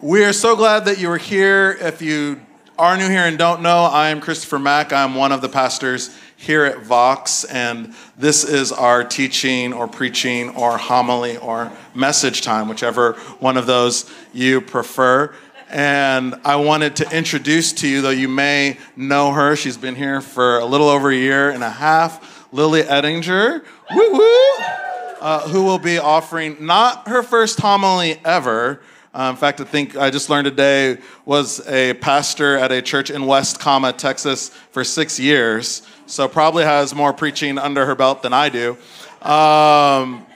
We are so glad that you are here. If you are new here and don't know, I am Christopher Mack. I'm one of the pastors here at Vox, and this is our teaching or preaching or homily or message time, whichever one of those you prefer. And I wanted to introduce to you, though you may know her, she's been here for a little over a year and a half, Lilly Ettinger, woo woo, uh, who will be offering not her first homily ever uh, in fact, I think I just learned today was a pastor at a church in West Kama, Texas, for six years. So probably has more preaching under her belt than I do. Um,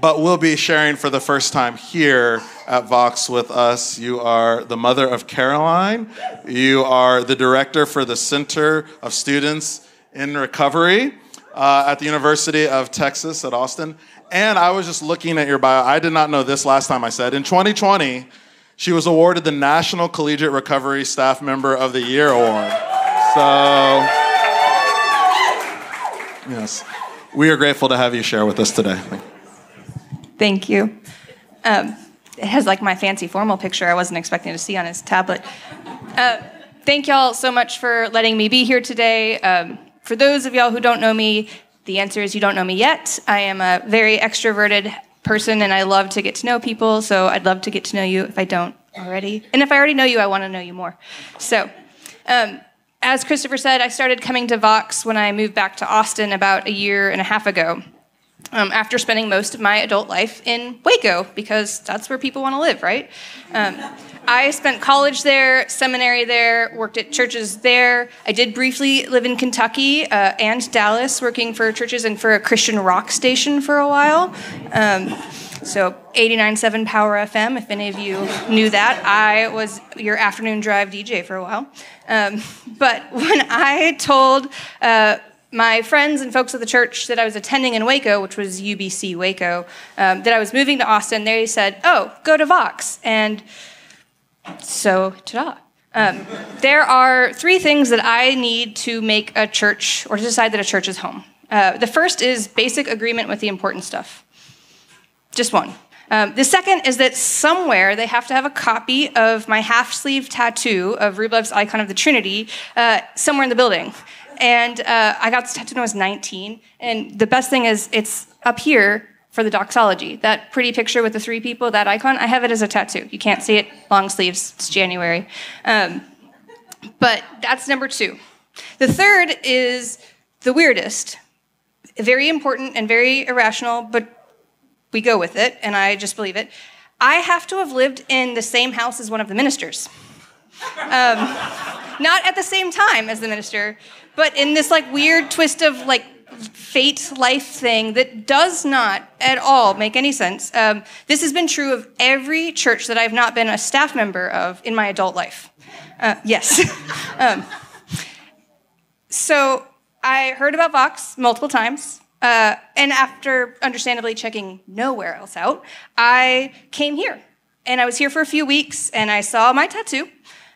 but we'll be sharing for the first time here at Vox with us. You are the mother of Caroline. You are the director for the Center of Students in Recovery uh, at the University of Texas at Austin. And I was just looking at your bio. I did not know this last time I said. In 2020, she was awarded the National Collegiate Recovery Staff Member of the Year Award. So, yes, we are grateful to have you share with us today. Thank you. Um, it has like my fancy formal picture I wasn't expecting to see on his tablet. Uh, thank y'all so much for letting me be here today. Um, for those of y'all who don't know me, the answer is you don't know me yet. I am a very extroverted person and I love to get to know people, so I'd love to get to know you if I don't already. And if I already know you, I want to know you more. So, um, as Christopher said, I started coming to Vox when I moved back to Austin about a year and a half ago. Um, after spending most of my adult life in Waco, because that's where people want to live, right? Um, I spent college there, seminary there, worked at churches there. I did briefly live in Kentucky uh, and Dallas, working for churches and for a Christian rock station for a while. Um, so 89.7 Power FM, if any of you knew that. I was your afternoon drive DJ for a while. Um, but when I told uh, my friends and folks at the church that I was attending in Waco, which was UBC Waco, um, that I was moving to Austin, they said, oh, go to Vox. And so, ta-da. Um, there are three things that I need to make a church or to decide that a church is home. Uh, the first is basic agreement with the important stuff. Just one. Um, the second is that somewhere they have to have a copy of my half sleeve tattoo of Rublev's icon of the Trinity uh, somewhere in the building. And uh, I got this tattoo when I was 19. And the best thing is, it's up here for the doxology. That pretty picture with the three people, that icon, I have it as a tattoo. You can't see it, long sleeves, it's January. Um, but that's number two. The third is the weirdest, very important and very irrational, but we go with it, and I just believe it. I have to have lived in the same house as one of the ministers. Um, not at the same time as the minister, but in this like weird twist of like fate life thing that does not at all make any sense. Um, this has been true of every church that I've not been a staff member of in my adult life. Uh, yes. um, so I heard about Vox multiple times. Uh, and after understandably checking nowhere else out, I came here. And I was here for a few weeks and I saw my tattoo.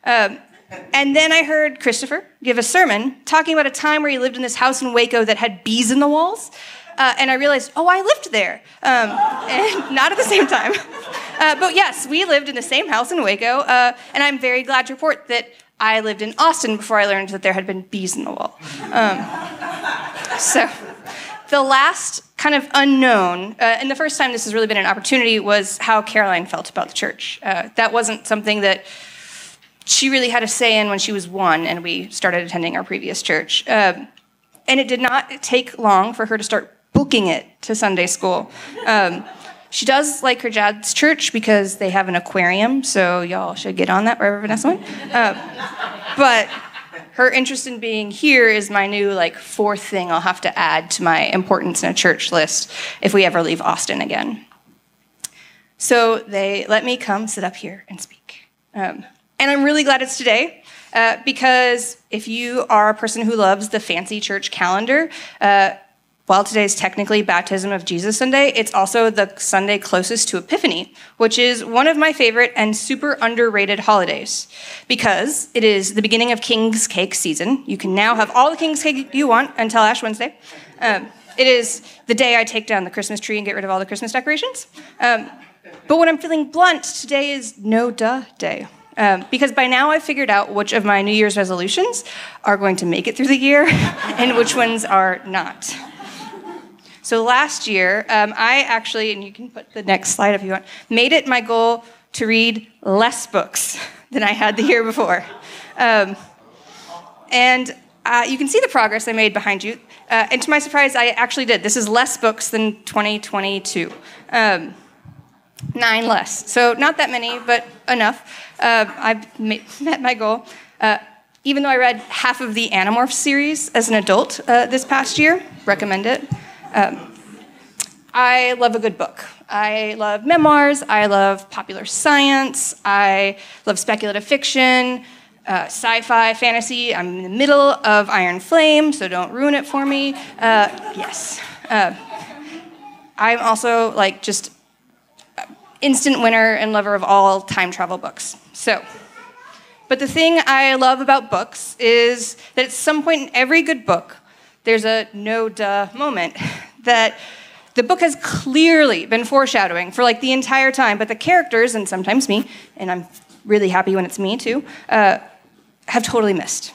Um, and then I heard Christopher give a sermon talking about a time where he lived in this house in Waco that had bees in the walls. Uh, and I realized, oh, I lived there. Um, and not at the same time. Uh, but yes, we lived in the same house in Waco. Uh, and I'm very glad to report that I lived in Austin before I learned that there had been bees in the wall. Um, so the last kind of unknown, uh, and the first time this has really been an opportunity, was how Caroline felt about the church. Uh, that wasn't something that she really had a say in when she was one and we started attending our previous church. Um, and it did not take long for her to start booking it to Sunday school. Um, she does like her dad's church because they have an aquarium, so y'all should get on that wherever Vanessa went. Uh, but her interest in being here is my new like fourth thing I'll have to add to my importance in a church list if we ever leave Austin again. So they let me come sit up here and speak. Um, and I'm really glad it's today uh, because if you are a person who loves the fancy church calendar, uh, while today is technically Baptism of Jesus Sunday, it's also the Sunday closest to Epiphany, which is one of my favorite and super underrated holidays because it is the beginning of King's Cake season. You can now have all the King's Cake you want until Ash Wednesday. Um, it is the day I take down the Christmas tree and get rid of all the Christmas decorations. Um, But when I'm feeling blunt, today is no duh day. Um, because by now I've figured out which of my New Year's resolutions are going to make it through the year and which ones are not. So last year, um, I actually, and you can put the next slide if you want, made it my goal to read less books than I had the year before. Um, and uh, you can see the progress I made behind you. Uh, and to my surprise, I actually did. This is less books than 2022. Um, nine less. So not that many, but enough. Uh, I've met my goal. Uh, even though I read half of the Animorphs series as an adult uh, this past year, recommend it. Um, I love a good book. I love memoirs. I love popular science. I love speculative fiction, uh, sci fi, fantasy. I'm in the middle of Iron Flame, so don't ruin it for me. Uh, yes. Uh, I'm also like just instant winner and lover of all time travel books. So, but the thing I love about books is that at some point in every good book, there's a no duh moment that the book has clearly been foreshadowing for like the entire time, but the characters, and sometimes me, and I'm really happy when it's me too, uh, have totally missed.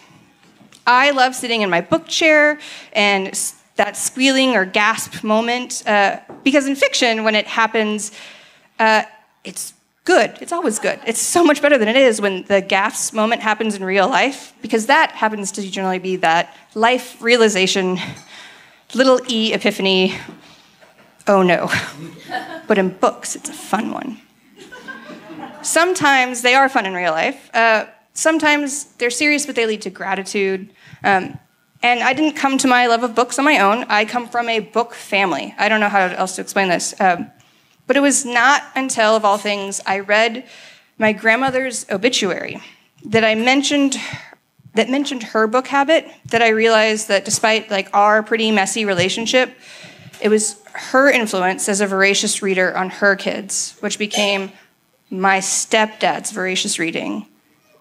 I love sitting in my book chair and that squealing or gasp moment, uh, because in fiction, when it happens, uh, it's good. It's always good. It's so much better than it is when the gasp moment happens in real life, because that happens to generally be that life realization, little e epiphany, oh no. but in books, it's a fun one. Sometimes they are fun in real life. Uh, sometimes they're serious, but they lead to gratitude. Um, and I didn't come to my love of books on my own. I come from a book family. I don't know how else to explain this. Um, but it was not until, of all things, I read my grandmother's obituary that I mentioned that mentioned her book habit that I realized that despite like our pretty messy relationship, it was her influence as a voracious reader on her kids, which became my stepdad's voracious reading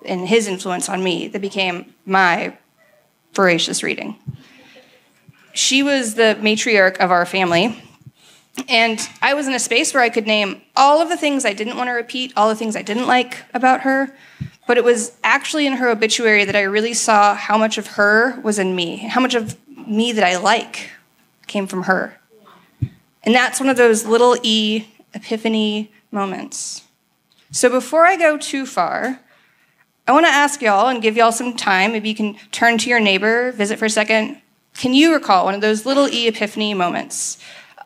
and his influence on me that became my voracious reading. She was the matriarch of our family, and I was in a space where I could name all of the things I didn't want to repeat, all the things I didn't like about her. But it was actually in her obituary that I really saw how much of her was in me, how much of me that I like came from her. And that's one of those little e epiphany moments. So before I go too far, I want to ask y'all and give y'all some time. Maybe you can turn to your neighbor, visit for a second. Can you recall one of those little e epiphany moments?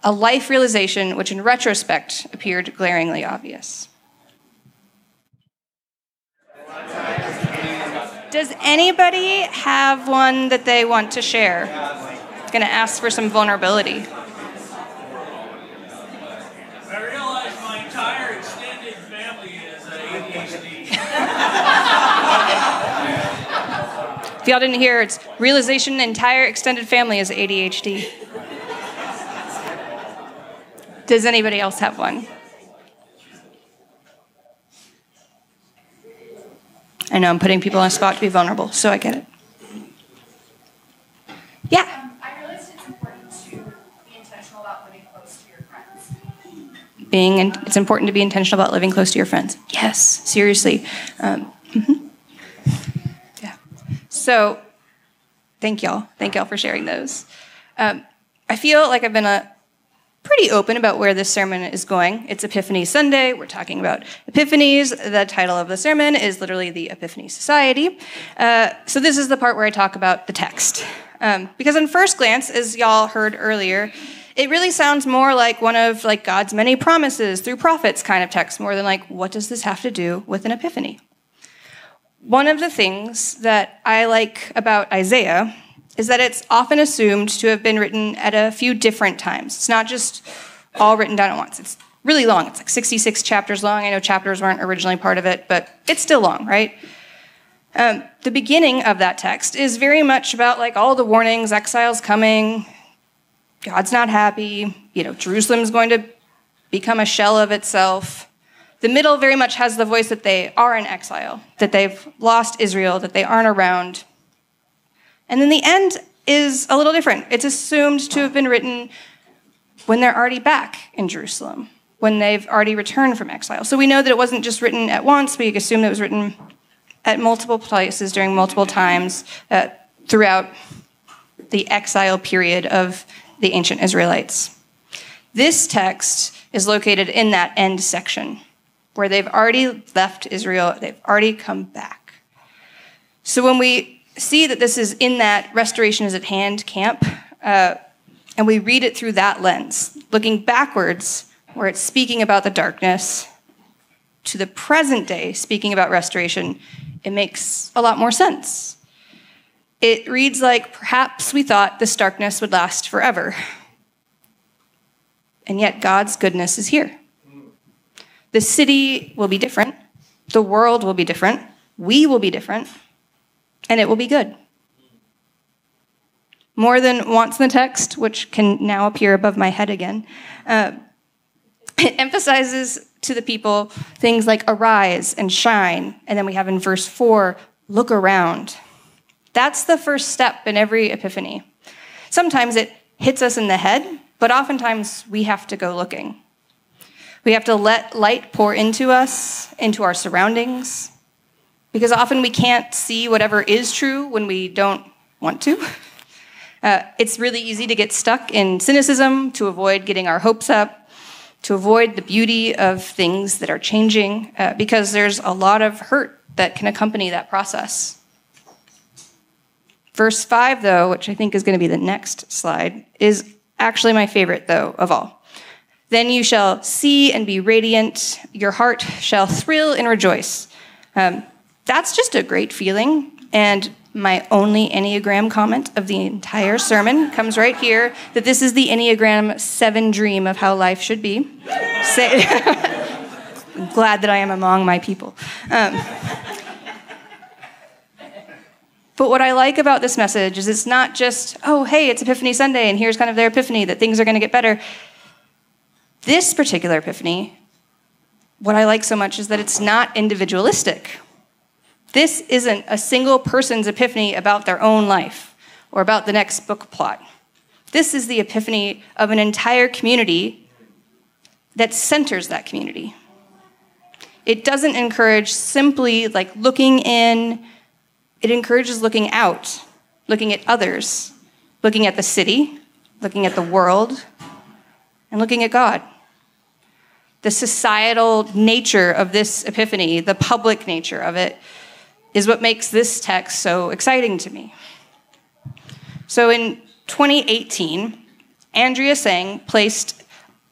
A life realization which in retrospect appeared glaringly obvious. Does anybody have one that they want to share? Going to ask for some vulnerability. I realize my entire extended family is ADHD. if y'all didn't hear, it's realization entire extended family is ADHD. Does anybody else have one? I know I'm putting people on a spot to be vulnerable, so I get it. Yeah. Um, I realized it's important to be intentional about living close to your friends. Being, in, it's important to be intentional about living close to your friends. Yes, seriously. Um, mm-hmm. Yeah. So, thank y'all. Thank y'all for sharing those. Um, I feel like I've been a pretty open about where this sermon is going. It's Epiphany Sunday. We're talking about epiphanies. The title of the sermon is literally the Epiphany Society. Uh, so this is the part where I talk about the text. Um, because on first glance, as y'all heard earlier, it really sounds more like one of like God's many promises through prophets kind of text, more than like, what does this have to do with an epiphany? One of the things that I like about Isaiah is that it's often assumed to have been written at a few different times. It's not just all written down at once. It's really long. It's like 66 chapters long. I know chapters weren't originally part of it, but it's still long, right? Um, the beginning of that text is very much about like all the warnings, exiles coming, God's not happy, you know, Jerusalem's going to become a shell of itself. The middle very much has the voice that they are in exile, that they've lost Israel, that they aren't around, and then the end is a little different. It's assumed to have been written when they're already back in Jerusalem, when they've already returned from exile. So we know that it wasn't just written at once, we assume it was written at multiple places during multiple times uh, throughout the exile period of the ancient Israelites. This text is located in that end section where they've already left Israel, they've already come back. So when we see that this is in that restoration is at hand camp, uh, and we read it through that lens, looking backwards, where it's speaking about the darkness, to the present day, speaking about restoration, it makes a lot more sense. It reads like perhaps we thought this darkness would last forever. And yet God's goodness is here. The city will be different, the world will be different, we will be different, and it will be good. More than once in the text, which can now appear above my head again, uh, it emphasizes to the people things like arise and shine. And then we have in verse 4 look around. That's the first step in every epiphany. Sometimes it hits us in the head, but oftentimes we have to go looking. We have to let light pour into us, into our surroundings, because often we can't see whatever is true when we don't want to. Uh, it's really easy to get stuck in cynicism, to avoid getting our hopes up, to avoid the beauty of things that are changing, uh, because there's a lot of hurt that can accompany that process. Verse 5, though, which I think is going to be the next slide, is actually my favorite, though, of all. Then you shall see and be radiant, your heart shall thrill and rejoice. Um, that's just a great feeling. And my only Enneagram comment of the entire sermon comes right here that this is the Enneagram 7 dream of how life should be. Say, glad that I am among my people. Um, but what I like about this message is it's not just, oh, hey, it's Epiphany Sunday, and here's kind of their epiphany that things are going to get better. This particular epiphany, what I like so much is that it's not individualistic. This isn't a single person's epiphany about their own life or about the next book plot. This is the epiphany of an entire community that centers that community. It doesn't encourage simply like looking in it encourages looking out, looking at others, looking at the city, looking at the world, and looking at God. The societal nature of this epiphany, the public nature of it, is what makes this text so exciting to me. So in 2018, Andrea Tsang placed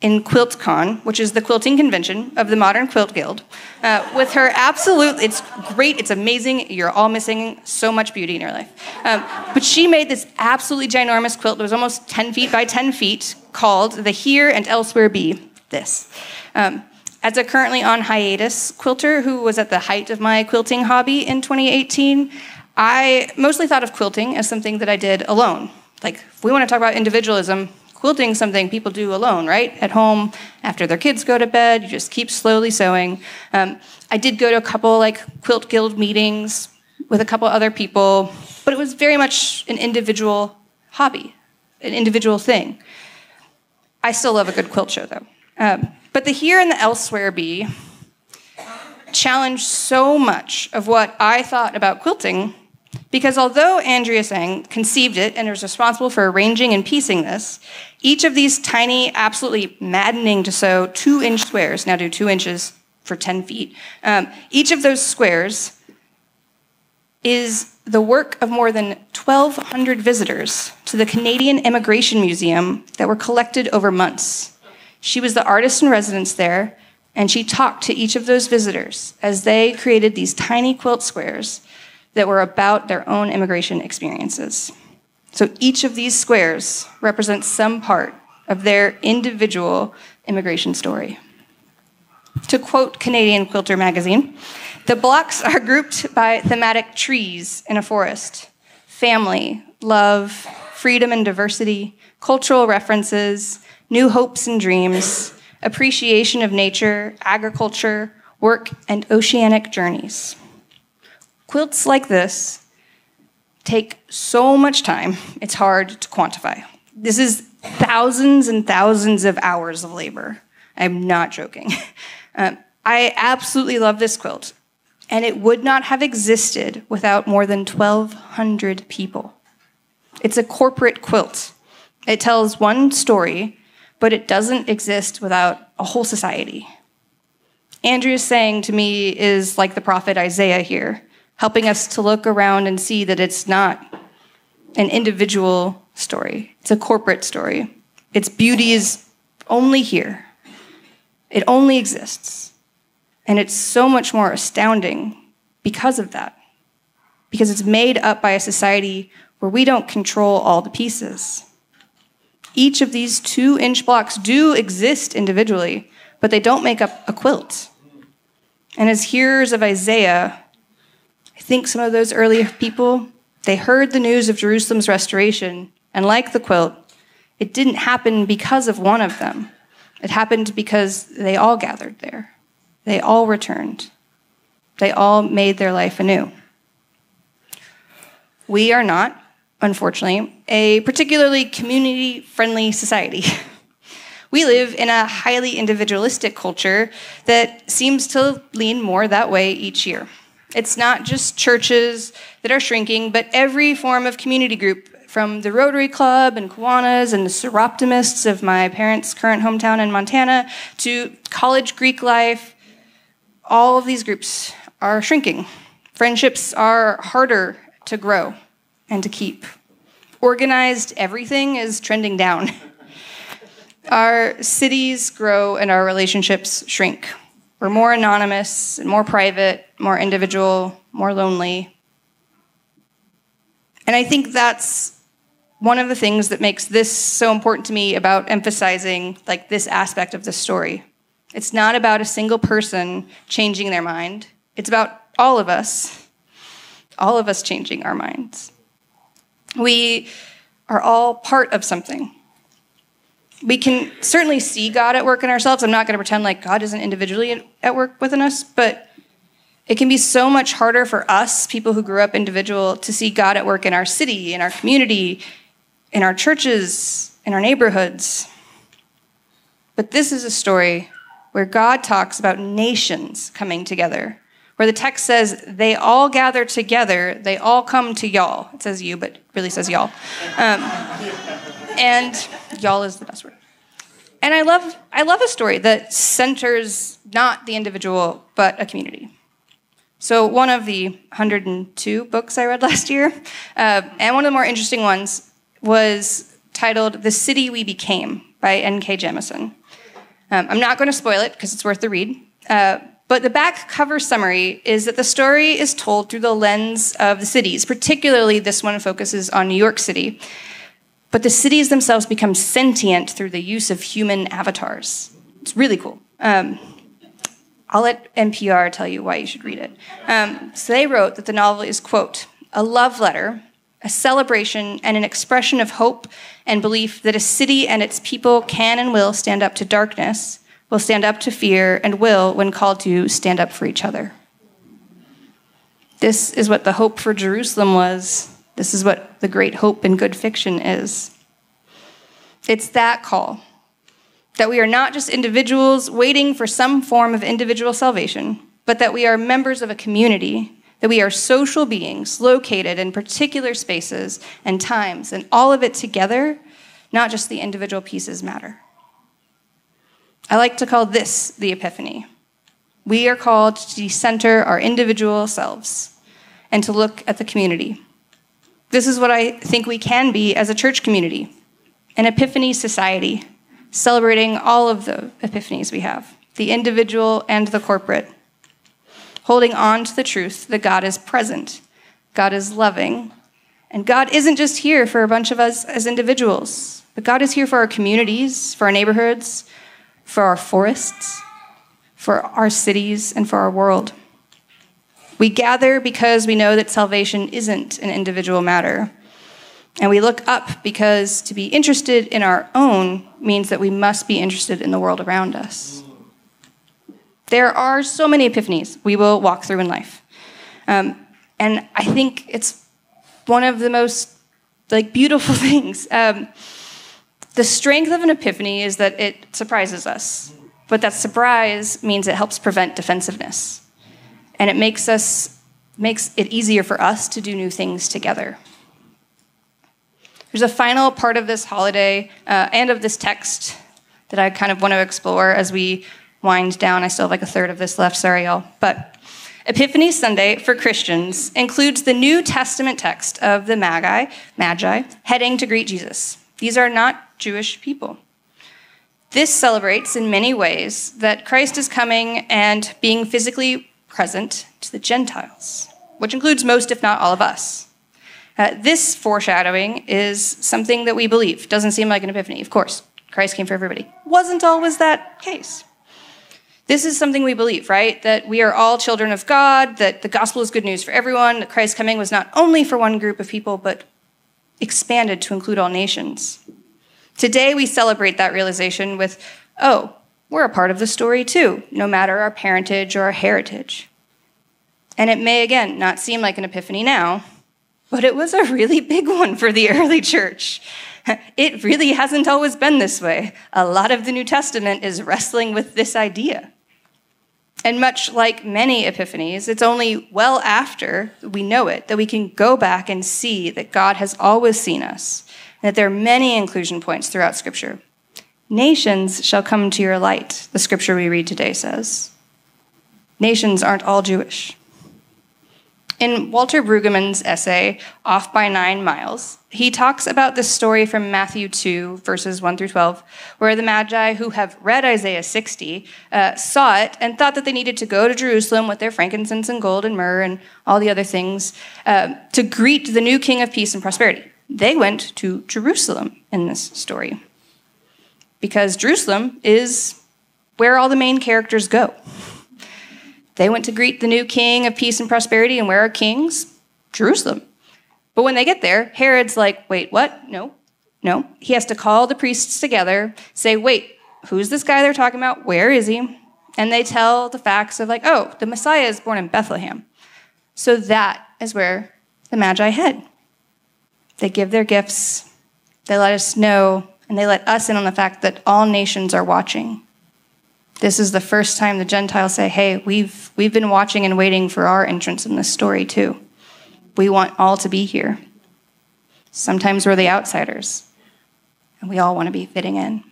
in QuiltCon, which is the quilting convention of the Modern Quilt Guild, uh, with her absolute, it's great, it's amazing, you're all missing so much beauty in your life. Um, but she made this absolutely ginormous quilt that was almost 10 feet by 10 feet called the Here and Elsewhere Be This. Um, as a currently on hiatus quilter who was at the height of my quilting hobby in 2018, I mostly thought of quilting as something that I did alone. Like, if we want to talk about individualism, quilting something people do alone, right? At home, after their kids go to bed, you just keep slowly sewing. Um, I did go to a couple like quilt guild meetings with a couple other people, but it was very much an individual hobby, an individual thing. I still love a good quilt show though. Um, but the here and the elsewhere be challenged so much of what I thought about quilting because although Andrea Tsang conceived it and was responsible for arranging and piecing this, each of these tiny, absolutely maddening to sew two inch squares, now do two inches for 10 feet, um, each of those squares is the work of more than 1,200 visitors to the Canadian Immigration Museum that were collected over months. She was the artist in residence there, and she talked to each of those visitors as they created these tiny quilt squares that were about their own immigration experiences. So each of these squares represents some part of their individual immigration story. To quote Canadian Quilter magazine, the blocks are grouped by thematic trees in a forest family, love, freedom and diversity, cultural references, new hopes and dreams, appreciation of nature, agriculture, work, and oceanic journeys. Quilts like this take so much time, it's hard to quantify. This is thousands and thousands of hours of labor. I'm not joking. Um, I absolutely love this quilt, and it would not have existed without more than 1,200 people. It's a corporate quilt. It tells one story, but it doesn't exist without a whole society. Andrea Tsang to me is like the prophet Isaiah here, helping us to look around and see that it's not an individual story, it's a corporate story. Its beauty is only here, it only exists. And it's so much more astounding because of that, because it's made up by a society where we don't control all the pieces. Each of these two inch blocks do exist individually, but they don't make up a quilt. And as hearers of Isaiah, I think some of those early people, they heard the news of Jerusalem's restoration, and like the quilt, it didn't happen because of one of them. It happened because they all gathered there. They all returned. They all made their life anew. We are not, unfortunately, a particularly community friendly society. We live in a highly individualistic culture that seems to lean more that way each year. It's not just churches that are shrinking, but every form of community group, from the Rotary Club and Kiwanis and the Soroptimists of my parents' current hometown in Montana to college Greek life, all of these groups are shrinking. Friendships are harder to grow and to keep. Organized everything is trending down. Our cities grow and our relationships shrink. We're more anonymous and more private, more individual, more lonely. And I think that's one of the things that makes this so important to me about emphasizing like this aspect of the story. It's not about a single person changing their mind. It's about all of us. All of us changing our minds. We are all part of something we can certainly see God at work in ourselves. I'm not going to pretend like God isn't individually at work within us, but it can be so much harder for us, people who grew up individual, to see God at work in our city, in our community, in our churches, in our neighborhoods. But this is a story where God talks about nations coming together, where the text says, they all gather together, they all come to y'all. It says you, but really says y'all. Um, and y'all is the best word. And I love, I love a story that centers not the individual, but a community. So, one of the 102 books I read last year, uh, and one of the more interesting ones, was titled The City We Became by N.K. Jemisin. Um, I'm not going to spoil it because it's worth the read. Uh, but the back cover summary is that the story is told through the lens of the cities. Particularly, this one focuses on New York City. But the cities themselves become sentient through the use of human avatars. It's really cool. Um, I'll let NPR tell you why you should read it. Um, so they wrote that the novel is, quote, a love letter, a celebration, and an expression of hope and belief that a city and its people can and will stand up to darkness, will stand up to fear, and will, when called to, stand up for each other. This is what the hope for Jerusalem was this is what the great hope in good fiction is. It's that call that we are not just individuals waiting for some form of individual salvation, but that we are members of a community, that we are social beings located in particular spaces and times, and all of it together, not just the individual pieces matter. I like to call this the epiphany. We are called to decenter our individual selves and to look at the community this is what I think we can be as a church community an epiphany society, celebrating all of the epiphanies we have the individual and the corporate, holding on to the truth that God is present, God is loving, and God isn't just here for a bunch of us as individuals, but God is here for our communities, for our neighborhoods, for our forests, for our cities, and for our world. We gather because we know that salvation isn't an individual matter. And we look up because to be interested in our own means that we must be interested in the world around us. There are so many epiphanies we will walk through in life. Um, and I think it's one of the most like beautiful things. Um, the strength of an epiphany is that it surprises us. but that surprise means it helps prevent defensiveness. And it makes us makes it easier for us to do new things together. There's a final part of this holiday uh, and of this text that I kind of want to explore as we wind down. I still have like a third of this left, sorry, y'all. But Epiphany Sunday for Christians includes the New Testament text of the Magi, Magi, heading to greet Jesus. These are not Jewish people. This celebrates in many ways that Christ is coming and being physically present to the Gentiles, which includes most, if not all, of us. Uh, this foreshadowing is something that we believe. Doesn't seem like an epiphany, of course. Christ came for everybody. Wasn't always that case. This is something we believe, right? That we are all children of God, that the gospel is good news for everyone, that Christ's coming was not only for one group of people, but expanded to include all nations. Today, we celebrate that realization with, oh, we're a part of the story too, no matter our parentage or our heritage. And it may, again, not seem like an epiphany now, but it was a really big one for the early church. It really hasn't always been this way. A lot of the New Testament is wrestling with this idea. And much like many epiphanies, it's only well after we know it that we can go back and see that God has always seen us, that there are many inclusion points throughout Scripture. Nations shall come to your light, the scripture we read today says. Nations aren't all Jewish. In Walter Brueggemann's essay, Off by Nine Miles, he talks about this story from Matthew 2, verses 1 through 12, where the Magi who have read Isaiah 60 uh, saw it and thought that they needed to go to Jerusalem with their frankincense and gold and myrrh and all the other things uh, to greet the new king of peace and prosperity. They went to Jerusalem in this story because Jerusalem is where all the main characters go. They went to greet the new king of peace and prosperity, and where are kings? Jerusalem. But when they get there, Herod's like, wait, what? No, no. He has to call the priests together, say, wait, who's this guy they're talking about? Where is he? And they tell the facts of, like, oh, the Messiah is born in Bethlehem. So that is where the Magi head. They give their gifts, they let us know, and they let us in on the fact that all nations are watching. This is the first time the Gentiles say, hey, we've, we've been watching and waiting for our entrance in this story too. We want all to be here. Sometimes we're the outsiders, and we all want to be fitting in.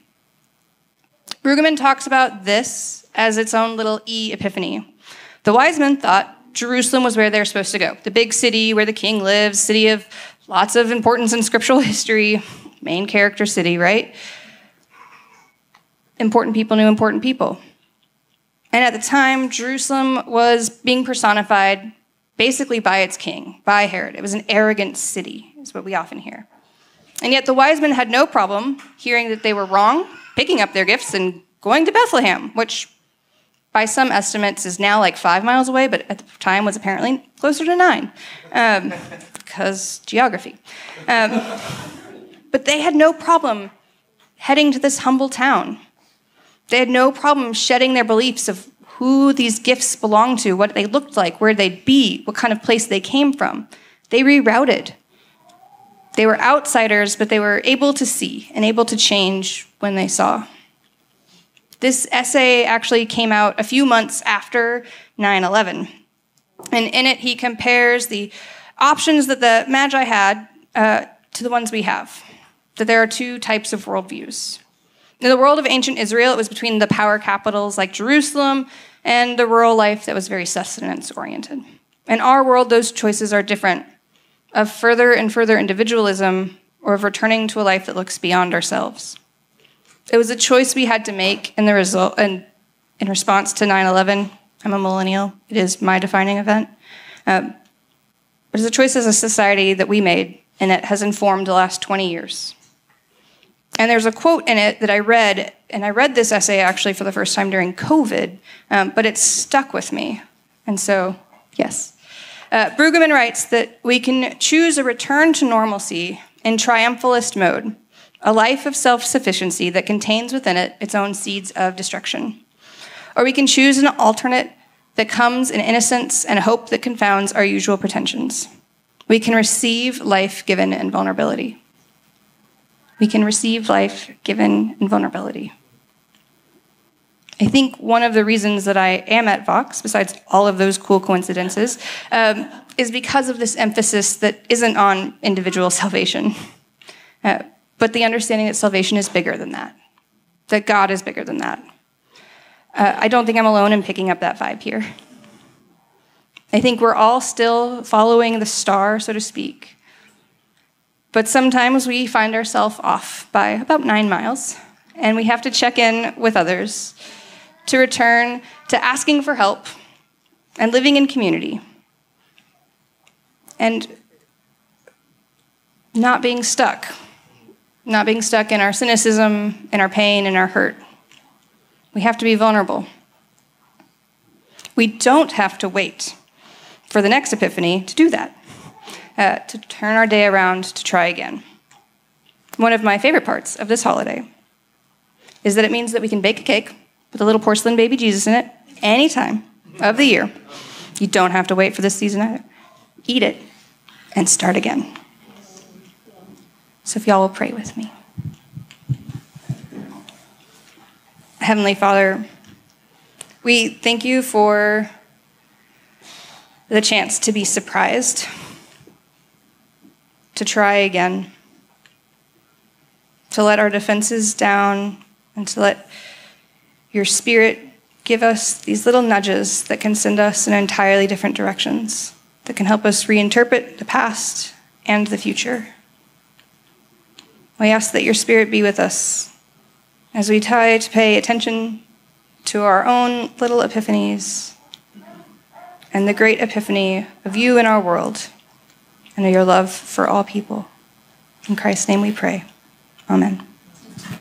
Brueggemann talks about this as its own little e epiphany. The wise men thought Jerusalem was where they're supposed to go the big city where the king lives, city of lots of importance in scriptural history, main character city, right? important people knew important people. And at the time, Jerusalem was being personified basically by its king, by Herod. It was an arrogant city, is what we often hear. And yet the wise men had no problem hearing that they were wrong, picking up their gifts, and going to Bethlehem, which by some estimates is now like five miles away, but at the time was apparently closer to nine, um, because geography. Um, but they had no problem heading to this humble town they had no problem shedding their beliefs of who these gifts belonged to, what they looked like, where they'd be, what kind of place they came from. They rerouted. They were outsiders, but they were able to see and able to change when they saw. This essay actually came out a few months after 9 11. And in it, he compares the options that the Magi had uh, to the ones we have. That there are two types of worldviews in the world of ancient Israel, it was between the power capitals like Jerusalem and the rural life that was very sustenance oriented. In our world, those choices are different of further and further individualism or of returning to a life that looks beyond ourselves. It was a choice we had to make in the result and in response to 9/11. I'm a millennial. It is my defining event. Um, but it's a choice as a society that we made, and it has informed the last 20 years. And there's a quote in it that I read, and I read this essay actually for the first time during COVID, um, but it stuck with me. And so, yes. Uh, Brueggemann writes that we can choose a return to normalcy in triumphalist mode, a life of self sufficiency that contains within it its own seeds of destruction. Or we can choose an alternate that comes in innocence and hope that confounds our usual pretensions. We can receive life given in vulnerability we can receive life given in vulnerability. I think one of the reasons that I am at Vox, besides all of those cool coincidences, um, is because of this emphasis that isn't on individual salvation, uh, but the understanding that salvation is bigger than that, that God is bigger than that. Uh, I don't think I'm alone in picking up that vibe here. I think we're all still following the star, so to speak. But sometimes we find ourselves off by about nine miles, and we have to check in with others to return to asking for help and living in community and not being stuck, not being stuck in our cynicism, in our pain, in our hurt. We have to be vulnerable. We don't have to wait for the next epiphany to do that, uh, to turn our day around to try again. One of my favorite parts of this holiday is that it means that we can bake a cake with a little porcelain baby Jesus in it any time of the year. You don't have to wait for this season either. Eat it and start again. So if y'all will pray with me. Heavenly Father, we thank you for the chance to be surprised, to try again, to let our defenses down, and to let your Spirit give us these little nudges that can send us in entirely different directions, that can help us reinterpret the past and the future. We ask that your Spirit be with us as we try to pay attention to our own little epiphanies and the great epiphany of you in our world and of your love for all people. In Christ's name we pray. Amen.